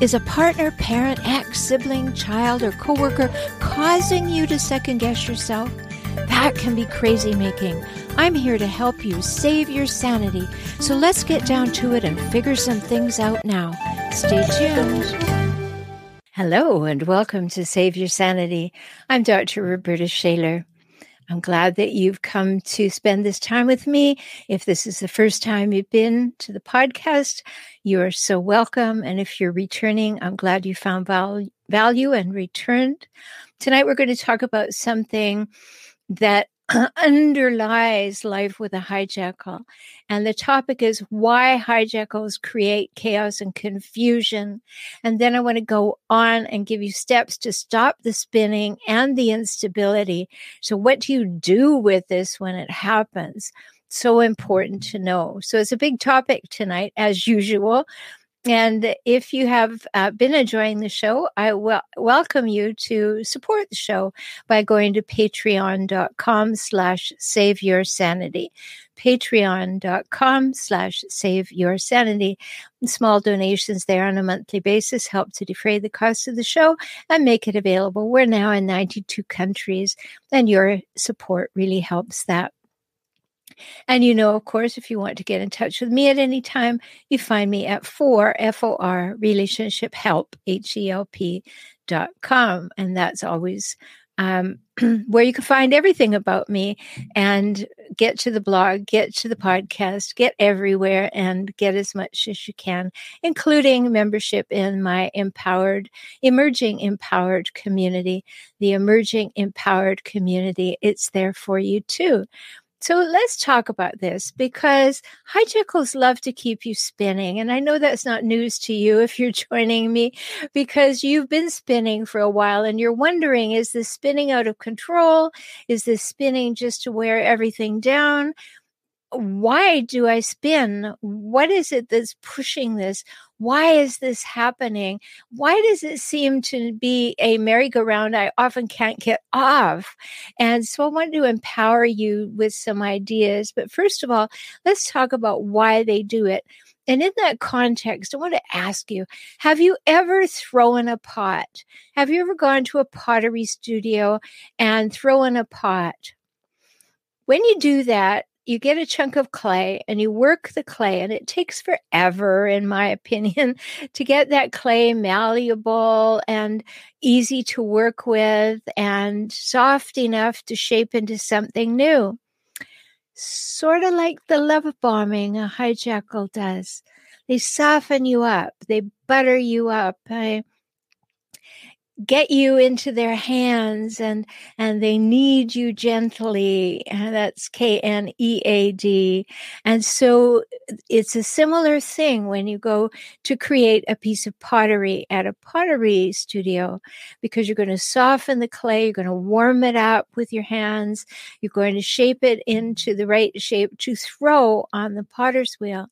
Is a partner, parent, ex, sibling, child, or coworker causing you to second guess yourself? That can be crazy making. I'm here to help you save your sanity. So let's get down to it and figure some things out now. Stay tuned. Hello, and welcome to Save Your Sanity. I'm Dr. Roberta Shaler. I'm glad that you've come to spend this time with me. If this is the first time you've been to the podcast, you are so welcome. And if you're returning, I'm glad you found val- value and returned. Tonight, we're going to talk about something that Uh, underlies life with a hijackal. And the topic is why hijackals create chaos and confusion. And then I want to go on and give you steps to stop the spinning and the instability. So, what do you do with this when it happens? So important to know. So, it's a big topic tonight, as usual. And if you have uh, been enjoying the show, I wel- welcome you to support the show by going to patreon.com slash save your sanity. Patreon.com slash save your sanity. Small donations there on a monthly basis help to defray the cost of the show and make it available. We're now in 92 countries, and your support really helps that. And you know, of course, if you want to get in touch with me at any time, you find me at for F-O-R relationship help, H-E-L-P dot com. And that's always um, where you can find everything about me and get to the blog, get to the podcast, get everywhere and get as much as you can, including membership in my empowered, emerging empowered community, the emerging empowered community. It's there for you too. So let's talk about this because hijackals love to keep you spinning. And I know that's not news to you if you're joining me because you've been spinning for a while and you're wondering is this spinning out of control? Is this spinning just to wear everything down? Why do I spin? What is it that's pushing this? Why is this happening? Why does it seem to be a merry-go-round I often can't get off? And so I want to empower you with some ideas. But first of all, let's talk about why they do it. And in that context, I want to ask you Have you ever thrown a pot? Have you ever gone to a pottery studio and thrown a pot? When you do that, you get a chunk of clay and you work the clay and it takes forever in my opinion to get that clay malleable and easy to work with and soft enough to shape into something new. Sort of like the love bombing a hijackal does. They soften you up. They butter you up. I, get you into their hands and and they need you gently and that's k n e a d. And so it's a similar thing when you go to create a piece of pottery at a pottery studio because you're going to soften the clay you're going to warm it up with your hands you're going to shape it into the right shape to throw on the potter's wheel.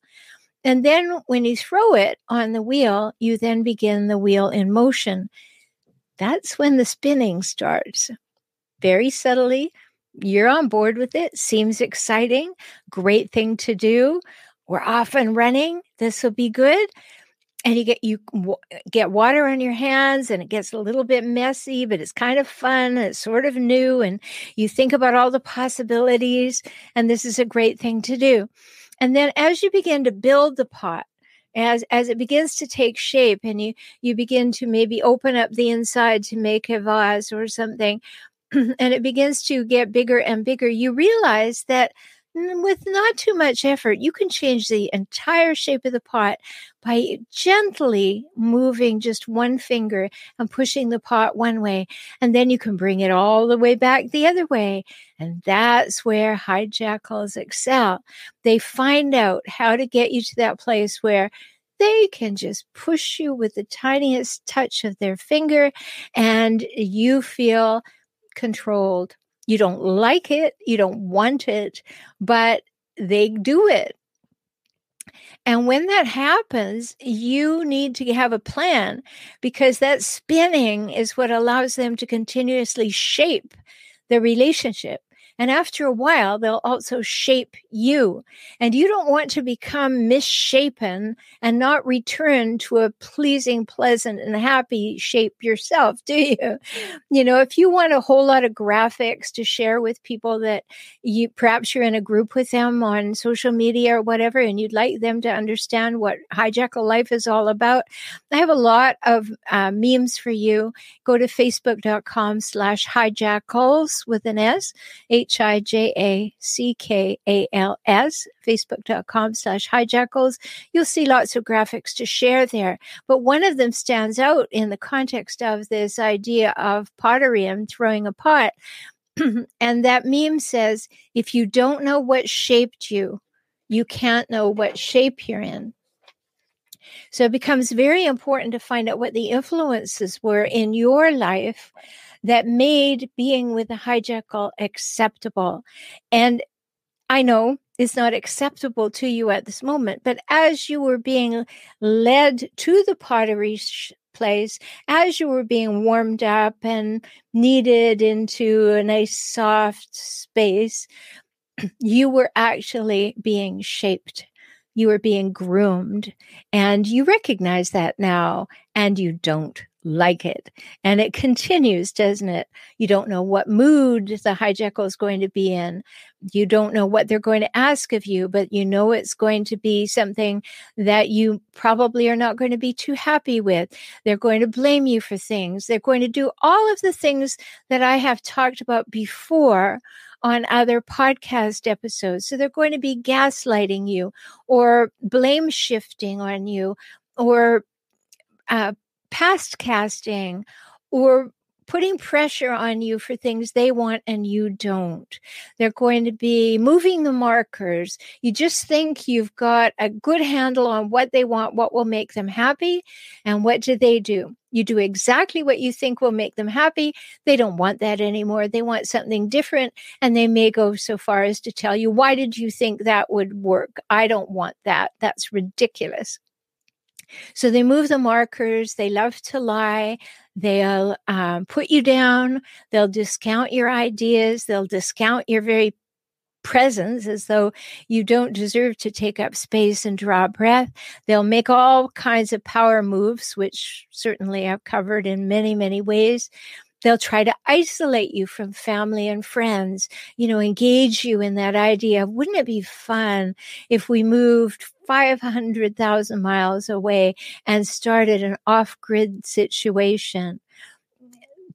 And then when you throw it on the wheel you then begin the wheel in motion that's when the spinning starts. Very subtly, you're on board with it. Seems exciting. Great thing to do. We're off and running. This will be good. And you get you get water on your hands, and it gets a little bit messy, but it's kind of fun. It's sort of new, and you think about all the possibilities. And this is a great thing to do. And then as you begin to build the pot, as as it begins to take shape and you you begin to maybe open up the inside to make a vase or something and it begins to get bigger and bigger you realize that Mm, with not too much effort, you can change the entire shape of the pot by gently moving just one finger and pushing the pot one way. And then you can bring it all the way back the other way. And that's where hijackals excel. They find out how to get you to that place where they can just push you with the tiniest touch of their finger and you feel controlled. You don't like it, you don't want it, but they do it. And when that happens, you need to have a plan because that spinning is what allows them to continuously shape the relationship. And after a while, they'll also shape you. And you don't want to become misshapen and not return to a pleasing, pleasant, and happy shape yourself, do you? You know, if you want a whole lot of graphics to share with people that you perhaps you're in a group with them on social media or whatever, and you'd like them to understand what hijackal life is all about, I have a lot of uh, memes for you. Go to facebook.com slash hijackals with an S. I J A C K A L S, facebook.com slash hijackals. You'll see lots of graphics to share there. But one of them stands out in the context of this idea of pottery and throwing a pot. and that meme says, if you don't know what shaped you, you can't know what shape you're in. So it becomes very important to find out what the influences were in your life that made being with a hijackal acceptable. And I know it's not acceptable to you at this moment, but as you were being led to the pottery sh- place, as you were being warmed up and kneaded into a nice soft space, you were actually being shaped. You are being groomed, and you recognize that now, and you don't like it. And it continues, doesn't it? You don't know what mood the hijackal is going to be in. You don't know what they're going to ask of you, but you know it's going to be something that you probably are not going to be too happy with. They're going to blame you for things. They're going to do all of the things that I have talked about before on other podcast episodes. So they're going to be gaslighting you or blame shifting on you or uh, past casting or putting pressure on you for things they want and you don't. They're going to be moving the markers. You just think you've got a good handle on what they want, what will make them happy, and what do they do? You do exactly what you think will make them happy. They don't want that anymore. They want something different. And they may go so far as to tell you, why did you think that would work? I don't want that. That's ridiculous. So they move the markers. They love to lie. They'll um, put you down. They'll discount your ideas. They'll discount your very presence as though you don't deserve to take up space and draw breath. They'll make all kinds of power moves, which certainly I've covered in many, many ways. They'll try to isolate you from family and friends, you know, engage you in that idea wouldn't it be fun if we moved 500,000 miles away and started an off grid situation?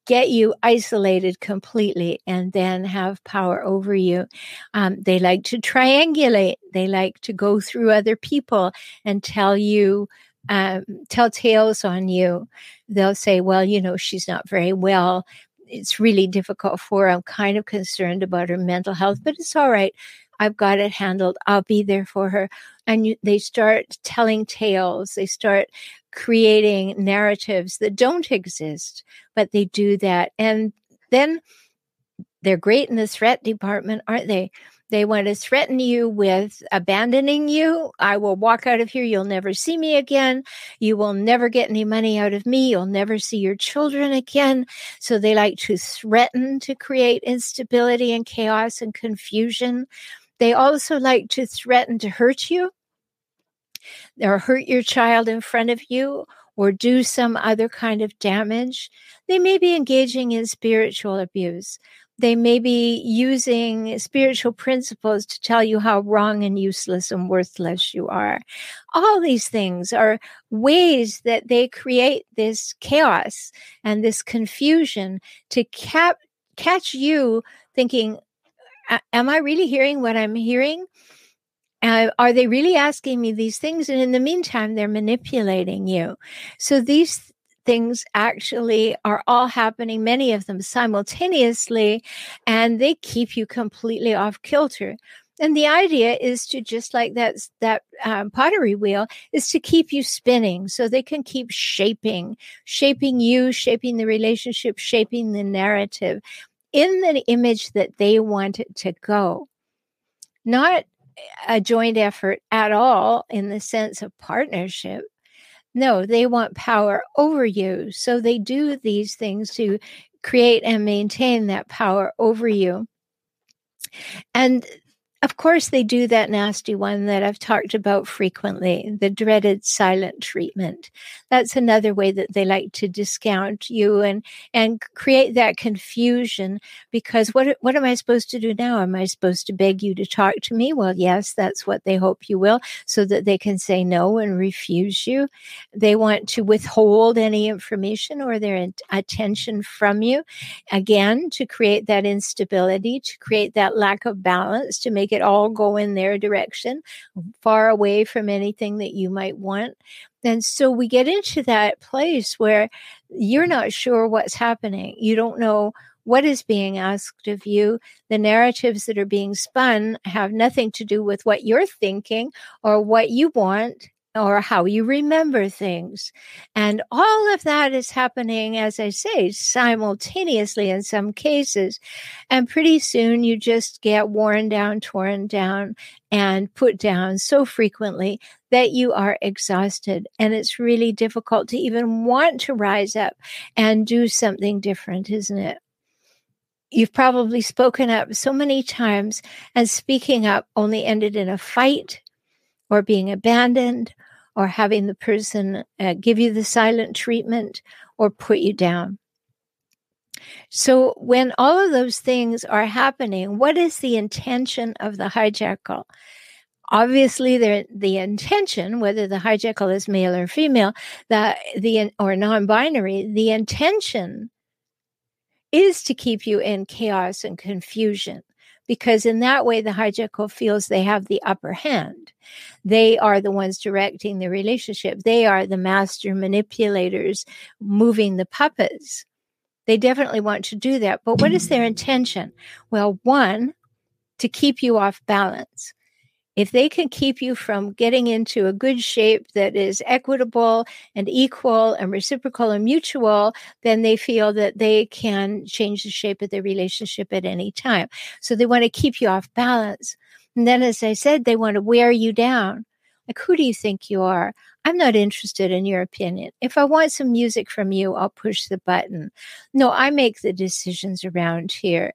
get you isolated completely and then have power over you. Um, they like to triangulate. They like to go through other people and tell you um, tell tales on you. They'll say, well, you know, she's not very well. It's really difficult for her. I'm kind of concerned about her mental health, but it's all right. I've got it handled. I'll be there for her. And you, they start telling tales. They start creating narratives that don't exist, but they do that. And then they're great in the threat department, aren't they? They want to threaten you with abandoning you. I will walk out of here. You'll never see me again. You will never get any money out of me. You'll never see your children again. So they like to threaten to create instability and chaos and confusion. They also like to threaten to hurt you or hurt your child in front of you or do some other kind of damage. They may be engaging in spiritual abuse they may be using spiritual principles to tell you how wrong and useless and worthless you are. All these things are ways that they create this chaos and this confusion to cap- catch you thinking, Am I really hearing what I'm hearing? Uh, are they really asking me these things? And in the meantime, they're manipulating you. So these things actually are all happening, many of them simultaneously, and they keep you completely off kilter. And the idea is to just like that that um, pottery wheel is to keep you spinning, so they can keep shaping, shaping you, shaping the relationship, shaping the narrative in the image that they want it to go. Not a joint effort at all in the sense of partnership. No, they want power over you. So they do these things to create and maintain that power over you. And of course, they do that nasty one that I've talked about frequently the dreaded silent treatment. That's another way that they like to discount you and, and create that confusion because what, what am I supposed to do now? Am I supposed to beg you to talk to me? Well, yes, that's what they hope you will so that they can say no and refuse you. They want to withhold any information or their attention from you. Again, to create that instability, to create that lack of balance, to make make it all go in their direction, far away from anything that you might want. And so we get into that place where you're not sure what's happening. You don't know what is being asked of you. The narratives that are being spun have nothing to do with what you're thinking or what you want or how you remember things. And all of that is happening, as I say, simultaneously in some cases. And pretty soon you just get worn down, torn down, and put down so frequently that you are exhausted. And it's really difficult to even want to rise up and do something different, isn't it? You've probably spoken up so many times, and speaking up only ended in a fight or being abandoned or having the person uh, give you the silent treatment or put you down. So, when all of those things are happening, what is the intention of the hijackal? Obviously, the intention, whether the hijackal is male or female, that the or non-binary, the intention is to keep you in chaos and confusion because in that way the hijackal feels they have the upper hand. They are the ones directing the relationship. They are the master manipulators moving the puppets. They definitely want to do that. But what is their intention? Well one to keep you off balance if they can keep you from getting into a good shape that is equitable and equal and reciprocal and mutual, then they feel that they can change the shape of their relationship at any time. So they want to keep you off balance. And then, as I said, they want to wear you down. Like, who do you think you are? I'm not interested in your opinion. If I want some music from you, I'll push the button. No, I make the decisions around here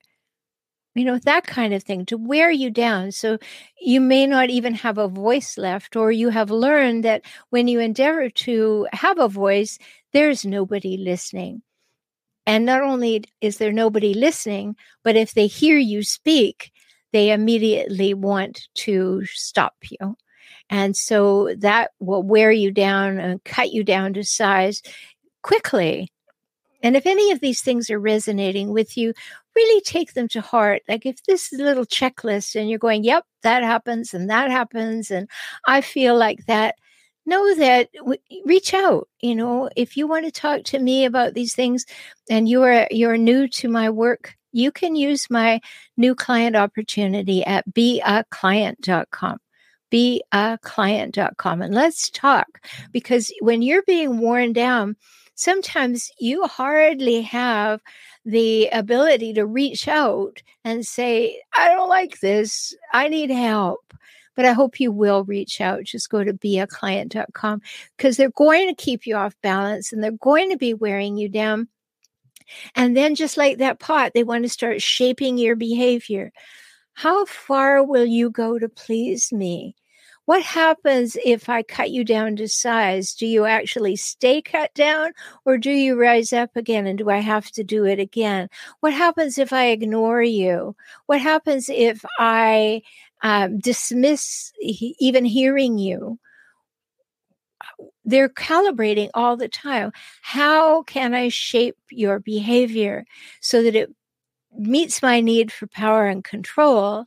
you know, that kind of thing to wear you down. So you may not even have a voice left, or you have learned that when you endeavor to have a voice, there's nobody listening. And not only is there nobody listening, but if they hear you speak, they immediately want to stop you. And so that will wear you down and cut you down to size quickly. And if any of these things are resonating with you, really take them to heart. Like if this is a little checklist and you're going, yep, that happens and that happens, and I feel like that, know that reach out. You know, if you want to talk to me about these things and you're you're new to my work, you can use my new client opportunity at beaclient.com beaclient.com and let's talk because when you're being worn down sometimes you hardly have the ability to reach out and say, I don't like this. I need help. But I hope you will reach out. Just go to beaclient.com because they're going to keep you off balance and they're going to be wearing you down. And then, just like that pot, they want to start shaping your behavior. How far will you go to please me? What happens if I cut you down to size? Do you actually stay cut down or do you rise up again? And do I have to do it again? What happens if I ignore you? What happens if I um, dismiss he- even hearing you? They're calibrating all the time. How can I shape your behavior so that it meets my need for power and control?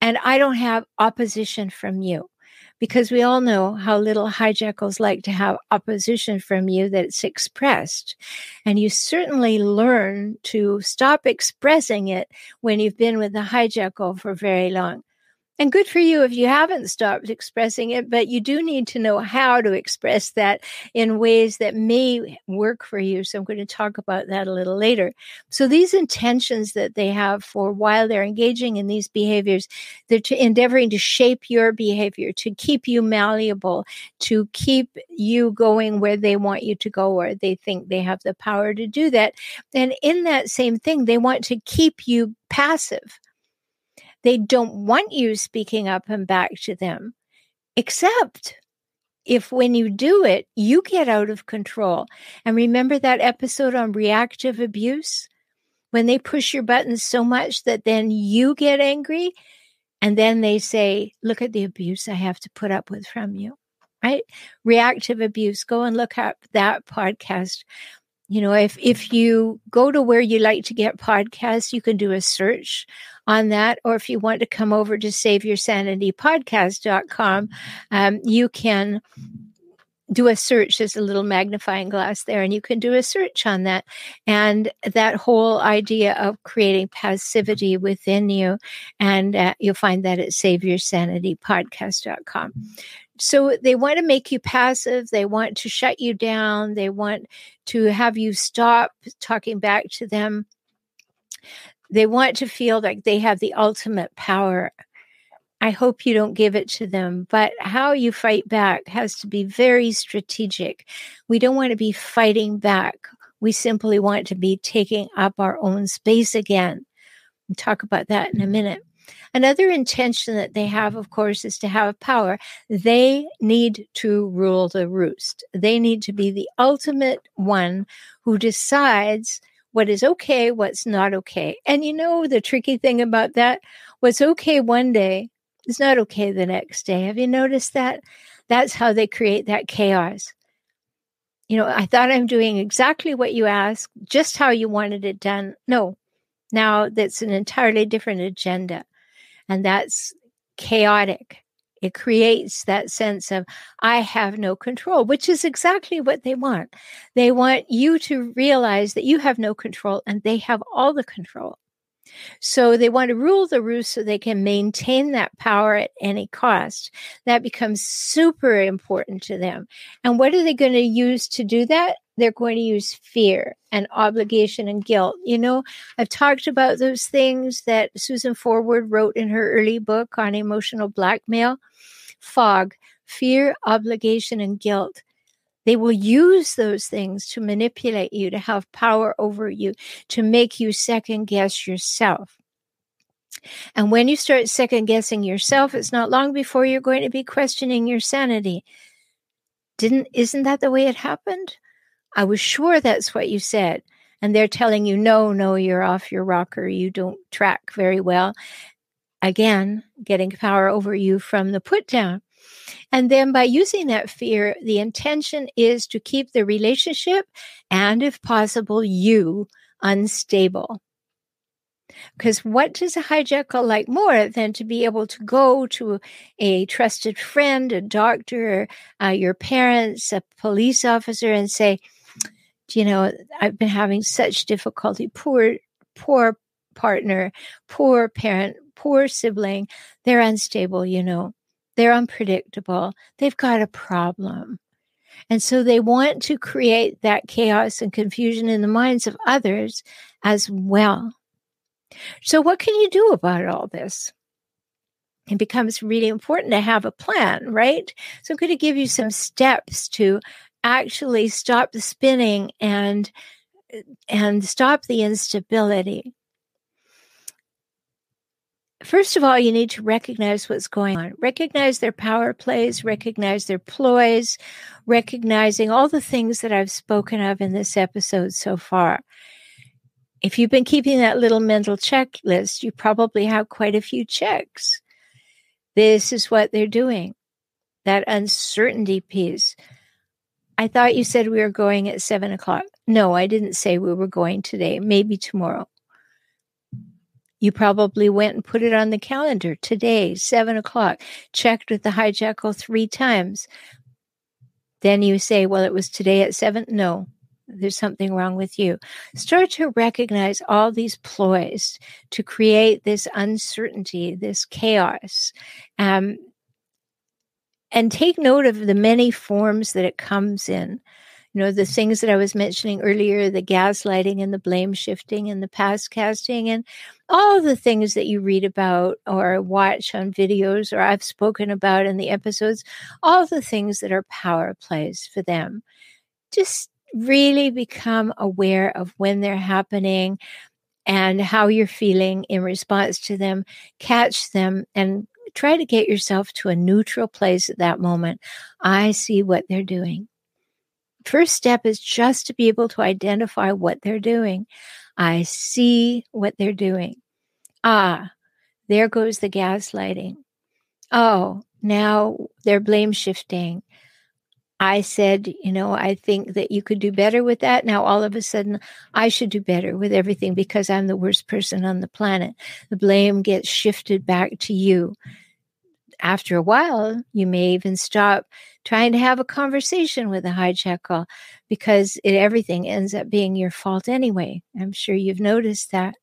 and I don't have opposition from you because we all know how little hijackals like to have opposition from you that's expressed. And you certainly learn to stop expressing it when you've been with the hijackal for very long. And good for you if you haven't stopped expressing it, but you do need to know how to express that in ways that may work for you. So I'm going to talk about that a little later. So these intentions that they have for while they're engaging in these behaviors, they're to endeavoring to shape your behavior, to keep you malleable, to keep you going where they want you to go, or they think they have the power to do that. And in that same thing, they want to keep you passive they don't want you speaking up and back to them, except if when you do it, you get out of control. And remember that episode on reactive abuse? When they push your buttons so much that then you get angry and then they say, Look at the abuse I have to put up with from you, right? Reactive abuse. Go and look up that podcast you know if if you go to where you like to get podcasts you can do a search on that or if you want to come over to saveyourSanityPodcast.com um, you can do a search. There's a little magnifying glass there and you can do a search on that. And that whole idea of creating passivity within you and uh, you'll find that at saveyourSanityPodcast.com so they want to make you passive they want to shut you down they want to have you stop talking back to them. They want to feel like they have the ultimate power. I hope you don't give it to them but how you fight back has to be very strategic. We don't want to be fighting back. We simply want to be taking up our own space again. We'll talk about that in a minute Another intention that they have, of course, is to have power. They need to rule the roost. They need to be the ultimate one who decides what is okay, what's not okay. And you know, the tricky thing about that, what's okay one day is not okay the next day. Have you noticed that? That's how they create that chaos. You know, I thought I'm doing exactly what you asked, just how you wanted it done. No, now that's an entirely different agenda. And that's chaotic. It creates that sense of, I have no control, which is exactly what they want. They want you to realize that you have no control and they have all the control. So they want to rule the roost so they can maintain that power at any cost. That becomes super important to them. And what are they going to use to do that? They're going to use fear and obligation and guilt. You know, I've talked about those things that Susan Forward wrote in her early book on emotional blackmail. Fog, fear, obligation, and guilt. They will use those things to manipulate you, to have power over you, to make you second guess yourself. And when you start second guessing yourself, it's not long before you're going to be questioning your sanity. Didn't isn't that the way it happened? I was sure that's what you said. And they're telling you, no, no, you're off your rocker. You don't track very well. Again, getting power over you from the put down. And then by using that fear, the intention is to keep the relationship and, if possible, you unstable. Because what does a hijackal like more than to be able to go to a trusted friend, a doctor, uh, your parents, a police officer, and say, you know, I've been having such difficulty, poor, poor partner, poor parent, poor sibling, they're unstable, you know. They're unpredictable. They've got a problem. And so they want to create that chaos and confusion in the minds of others as well. So, what can you do about all this? It becomes really important to have a plan, right? So, I'm going to give you some steps to actually stop the spinning and and stop the instability first of all, you need to recognize what's going on. Recognize their power plays, recognize their ploys, recognizing all the things that I've spoken of in this episode so far. If you've been keeping that little mental checklist, you probably have quite a few checks. This is what they're doing. That uncertainty piece. I thought you said we were going at seven o'clock. No, I didn't say we were going today, maybe tomorrow. You probably went and put it on the calendar today, seven o'clock, checked with the hijackal three times. Then you say, well, it was today at seven. No, there's something wrong with you. Start to recognize all these ploys to create this uncertainty, this chaos. Um, and take note of the many forms that it comes in. You know, the things that I was mentioning earlier the gaslighting and the blame shifting and the past casting, and all the things that you read about or watch on videos or I've spoken about in the episodes, all the things that are power plays for them. Just really become aware of when they're happening and how you're feeling in response to them, catch them and try to get yourself to a neutral place at that moment. I see what they're doing. First step is just to be able to identify what they're doing. I see what they're doing. Ah, there goes the gaslighting. Oh, now they're blame shifting. I said, you know, I think that you could do better with that. Now, all of a sudden, I should do better with everything because I'm the worst person on the planet. The blame gets shifted back to you. After a while, you may even stop trying to have a conversation with a hijackal because it, everything ends up being your fault anyway. I'm sure you've noticed that.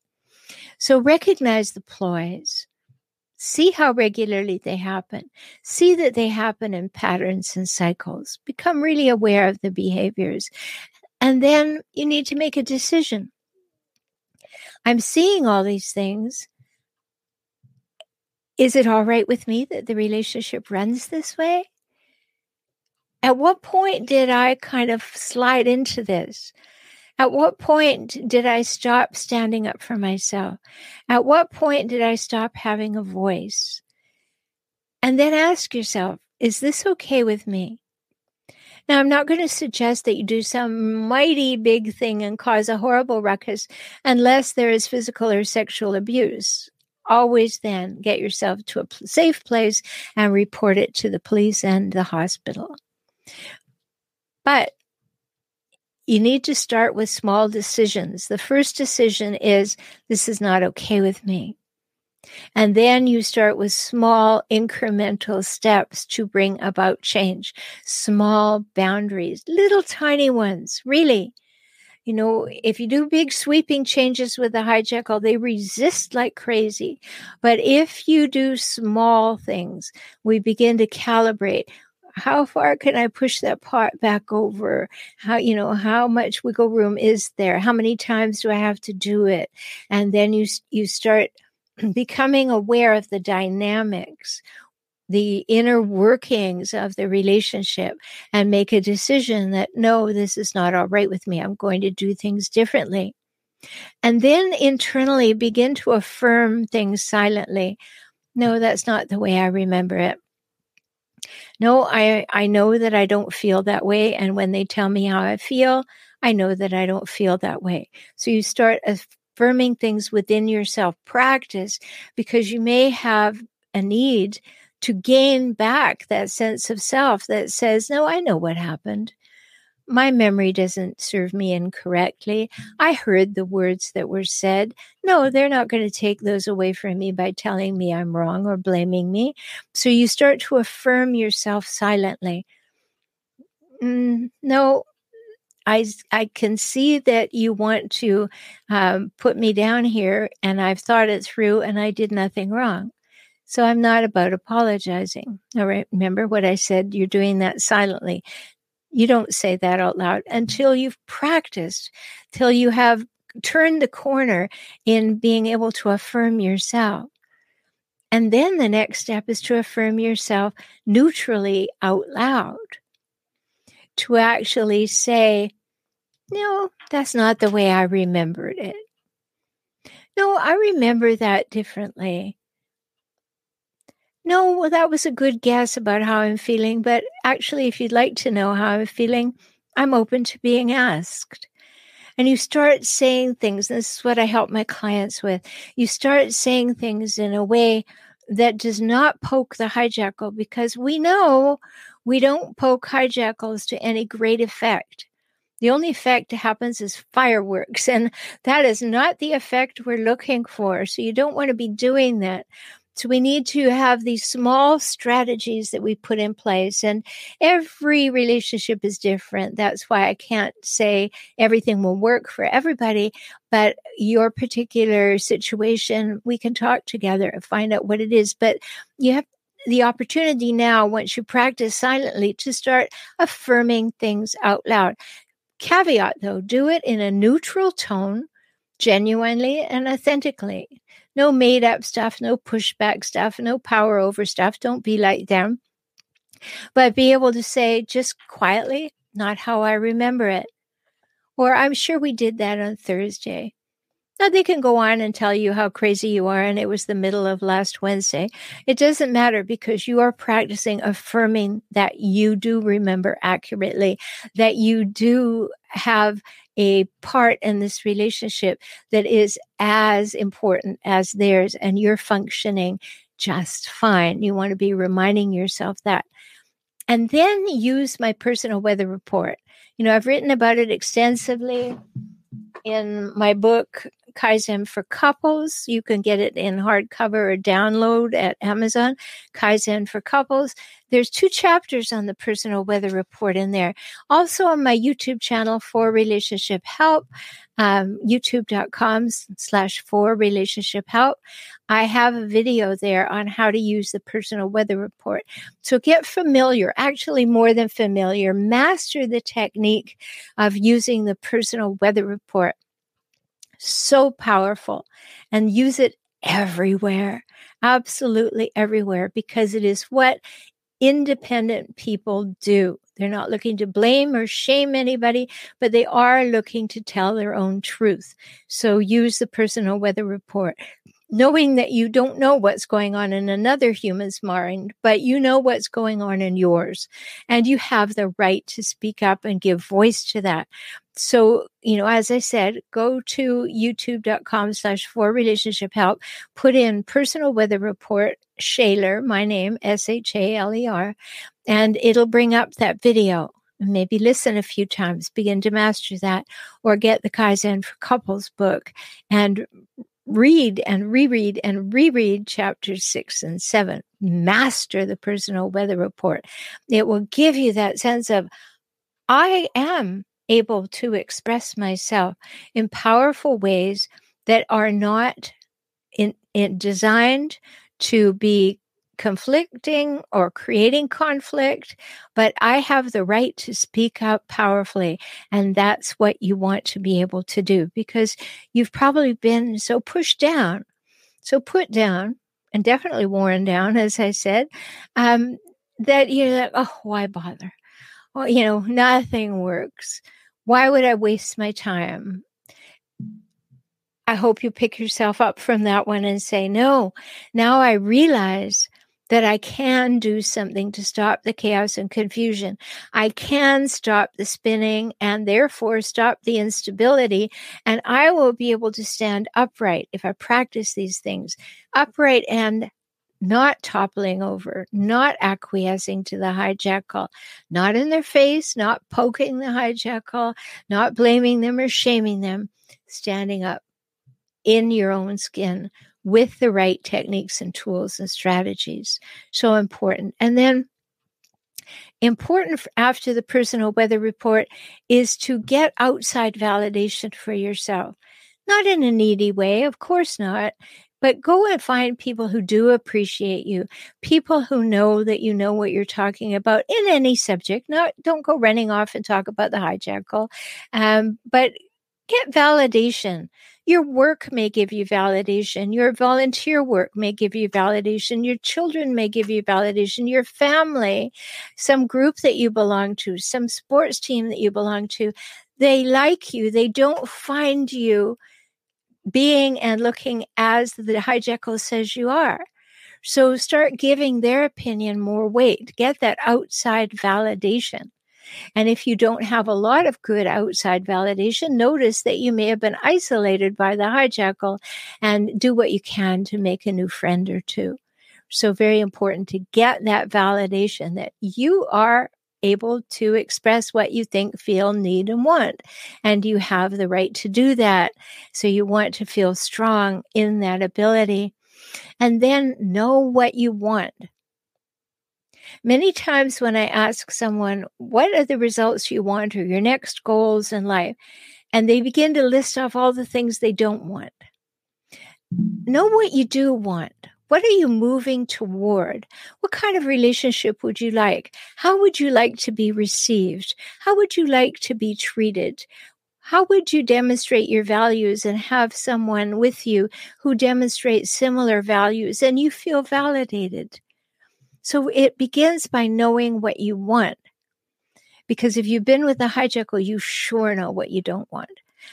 So recognize the ploys. See how regularly they happen. See that they happen in patterns and cycles. Become really aware of the behaviors. And then you need to make a decision. I'm seeing all these things. Is it all right with me that the relationship runs this way? At what point did I kind of slide into this? At what point did I stop standing up for myself? At what point did I stop having a voice? And then ask yourself, is this okay with me? Now, I'm not going to suggest that you do some mighty big thing and cause a horrible ruckus unless there is physical or sexual abuse. Always then get yourself to a safe place and report it to the police and the hospital. But you need to start with small decisions. The first decision is this is not okay with me. And then you start with small incremental steps to bring about change, small boundaries, little tiny ones, really. You know, if you do big sweeping changes with the hijackal, they resist like crazy. But if you do small things, we begin to calibrate how far can I push that pot back over? How, you know, how much wiggle room is there? How many times do I have to do it? And then you, you start becoming aware of the dynamics, the inner workings of the relationship and make a decision that no, this is not all right with me. I'm going to do things differently. And then internally begin to affirm things silently. No, that's not the way I remember it no, I, I know that I don't feel that way. And when they tell me how I feel, I know that I don't feel that way. So you start affirming things within yourself, practice, because you may have a need to gain back that sense of self that says, No, I know what happened my memory doesn't serve me incorrectly. I heard the words that were said. No, they're not going to take those away from me by telling me I'm wrong or blaming me. So you start to affirm yourself silently. Mm, no, I, I can see that you want to um, put me down here, and I've thought it through, and I did nothing wrong. So I'm not about apologizing. All right. Remember what I said? You're doing that silently. You don't say that out loud mm-hmm. until you've practiced, till you have turned the corner in being able to affirm yourself. And then the next step is to affirm yourself neutrally out loud. To actually say, no, that's not the way I remembered it. No, I remember that differently. No, well, that was a good guess about how I'm feeling. But actually, if you'd like to know how I'm feeling, I'm open to being asked. And you start saying things. This is what I help my clients with. You start saying things in a way that does not poke the hijackal because we know we don't poke hijackals to any great effect. The only effect that happens is fireworks, and that is not the effect we're looking for. So you don't want to be doing that. So we need to have these small strategies that we put in place. And every relationship is different. That's why I can't say everything will work for everybody. But your particular situation, we can talk together and find out what it is. But you have the opportunity now, once you practice silently, to start affirming things out loud. Caveat though, do it in a neutral tone, genuinely and authentically. No made up stuff, no pushback stuff, no power over stuff. Don't be like them. But be able to say just quietly, not how I remember it. Or I'm sure we did that on Thursday. Now, they can go on and tell you how crazy you are, and it was the middle of last Wednesday. It doesn't matter because you are practicing affirming that you do remember accurately, that you do have a part in this relationship that is as important as theirs, and you're functioning just fine. You want to be reminding yourself that. And then use my personal weather report. You know, I've written about it extensively in my book, Kaizen for Couples. You can get it in hardcover or download at Amazon. Kaizen for Couples. There's two chapters on the personal weather report in there. Also on my YouTube channel for relationship help, um, youtube.com slash for relationship help. I have a video there on how to use the personal weather report. So get familiar, actually more than familiar, master the technique of using the personal weather report so powerful and use it everywhere, absolutely everywhere, because it is what independent people do. They're not looking to blame or shame anybody, but they are looking to tell their own truth. So use the personal weather report knowing that you don't know what's going on in another human's mind, but you know what's going on in yours. And you have the right to speak up and give voice to that. So, you know, as I said, go to youtube.com slash for relationship help, put in personal weather report, Shaler, my name, S H A L E R, and it'll bring up that video maybe listen a few times, begin to master that, or get the Kaizen for Couples book and read and reread and reread chapters six and seven. Master the personal weather report. It will give you that sense of, I am able to express myself in powerful ways that are not in, in designed to be conflicting or creating conflict, but I have the right to speak up powerfully. And that's what you want to be able to do because you've probably been so pushed down, so put down, and definitely worn down, as I said, um, that you're like, oh, why bother? Well, you know, nothing works. Why would I waste my time? I hope you pick yourself up from that one and say, no, now I realize that I can do something to stop the chaos and confusion. I can stop the spinning and therefore stop the instability. And I will be able to stand upright if I practice these things upright and not toppling over, not acquiescing to the hijackal, not in their face, not poking the hijackal, not blaming them or shaming them, standing up in your own skin with the right techniques and tools and strategies. So important. And then important after the personal weather report is to get outside validation for yourself. Not in a needy way, of course not, but go and find people who do appreciate you, people who know that you know what you're talking about in any subject. Not don't go running off and talk about the hijackal, um, but get validation your work may give you validation. Your volunteer work may give you validation. Your children may give you validation. Your family, some group that you belong to, some sports team that you belong to, they like you. They don't find you being and looking as the hijackal says you are. So start giving their opinion more weight. Get that outside validation. And if you don't have a lot of good outside validation, notice that you may have been isolated by the hijackal and do what you can to make a new friend or two. So, very important to get that validation that you are able to express what you think, feel, need, and want. And you have the right to do that. So, you want to feel strong in that ability. And then know what you want. Many times when I ask someone, What are the results you want or your next goals in life? and they begin to list off all the things they don't want. Know what you do want. What are you moving toward? What kind of relationship would you like? How would you like to be received? How would you like to be treated? How would you demonstrate your values and have someone with you who demonstrates similar values and you feel validated? So it begins by knowing what you want. Because if you've been with a hijackal, you sure know what you don't want.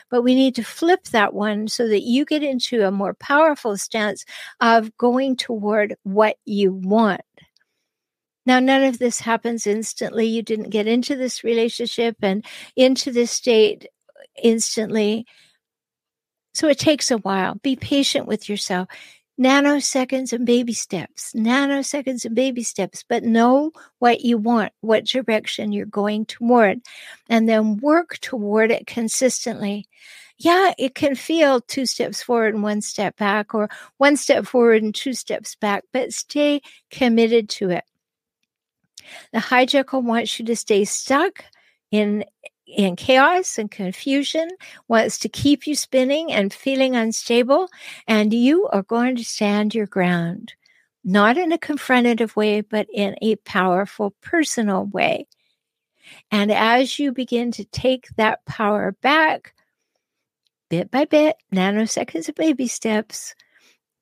But we need to flip that one so that you get into a more powerful stance of going toward what you want. Now, none of this happens instantly. You didn't get into this relationship and into this state instantly. So it takes a while. Be patient with yourself nanoseconds and baby steps, nanoseconds and baby steps, but know what you want, what direction you're going toward, and then work toward it consistently. Yeah, it can feel two steps forward and one step back, or one step forward and two steps back, but stay committed to it. The hijackal wants you to stay stuck in in chaos and confusion, wants to keep you spinning and feeling unstable, and you are going to stand your ground, not in a confrontative way, but in a powerful, personal way. And as you begin to take that power back, bit by bit, nanoseconds of baby steps,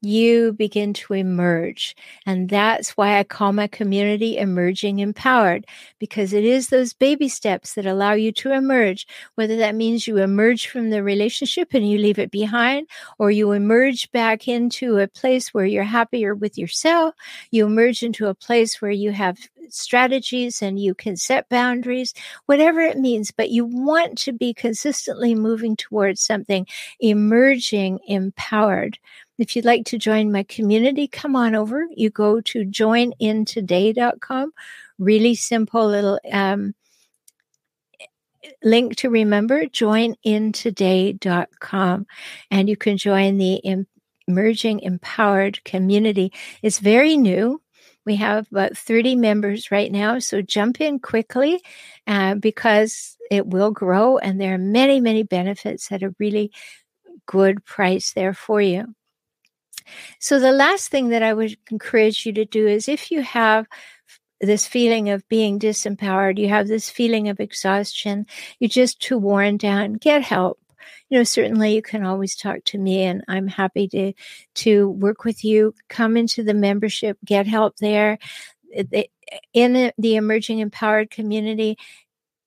you begin to emerge. And that's why I call my community Emerging Empowered, because it is those baby steps that allow you to emerge, whether that means you emerge from the relationship and you leave it behind, or you emerge back into a place where you're happier with yourself, you emerge into a place where you have strategies and you can set boundaries, whatever it means, but you want to be consistently moving towards something emerging empowered. If you'd like to join my community, come on over. You go to joinintoday.com. Really simple little um, link to remember joinintoday.com. And you can join the emerging empowered community. It's very new. We have about 30 members right now. So jump in quickly uh, because it will grow and there are many, many benefits at a really good price there for you. So, the last thing that I would encourage you to do is if you have this feeling of being disempowered, you have this feeling of exhaustion, you're just too worn down, get help. You know, certainly you can always talk to me and I'm happy to to work with you. Come into the membership, get help there. Eh, in the emerging empowered community,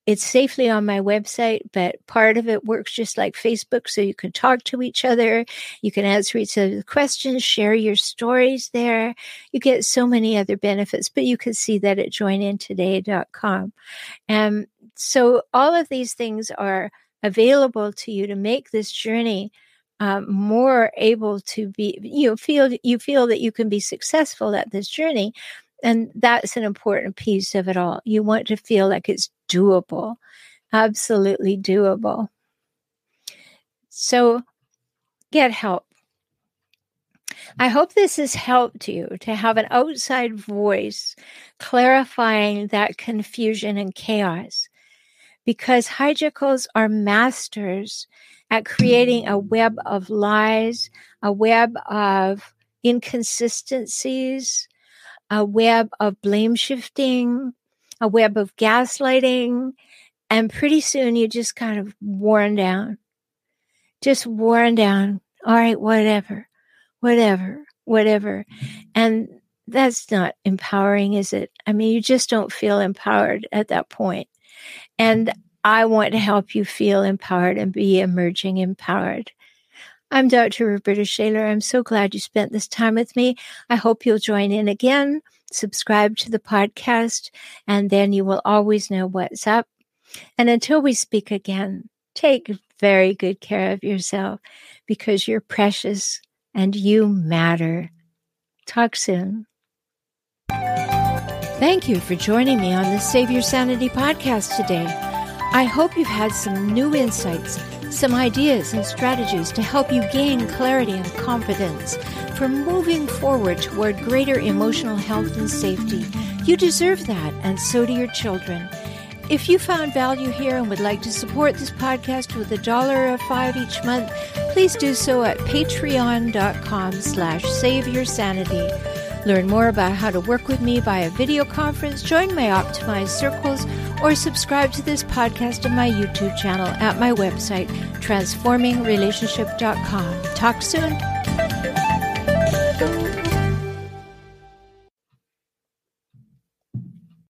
it's safely on my website, but part of it works just like Facebook. So you can talk to each other. You can answer each other's questions, share your stories there. You get so many other benefits, but you can see that at joinintoday.com. And so all of these things are available to you to make this journey um, more able to be you feel you feel that you can be successful at this journey and that's an important piece of it all you want to feel like it's doable, absolutely doable. So get help. I hope this has helped you to have an outside voice clarifying that confusion and chaos because hijackals are masters at creating a web of lies, a web of inconsistencies, a web of blame shifting, a web of gaslighting. And pretty soon you just kind of worn down, just worn down. All right, whatever, whatever, whatever. And that's not empowering, is it? I mean, you just don't feel empowered at that point. And I want to help you feel empowered and be emerging empowered. I'm Dr. Roberta Shaler. I'm so glad you spent this time with me. I hope you'll join in again subscribe to the podcast, and then you will always know what's up. And until we speak again, take very good care of yourself because you're precious and you matter. Talk soon. Thank you for joining me on the Save Your Sanity podcast today. I hope you've had some new insights some ideas and strategies to help you gain clarity and confidence for moving forward toward greater emotional health and safety. You deserve that, and so do your children. If you found value here and would like to support this podcast with a dollar or five each month, please do so at patreon.com slash save your sanity. Learn more about how to work with me via video conference, join my optimized circles, or subscribe to this podcast on my YouTube channel at my website, transformingrelationship.com. Talk soon.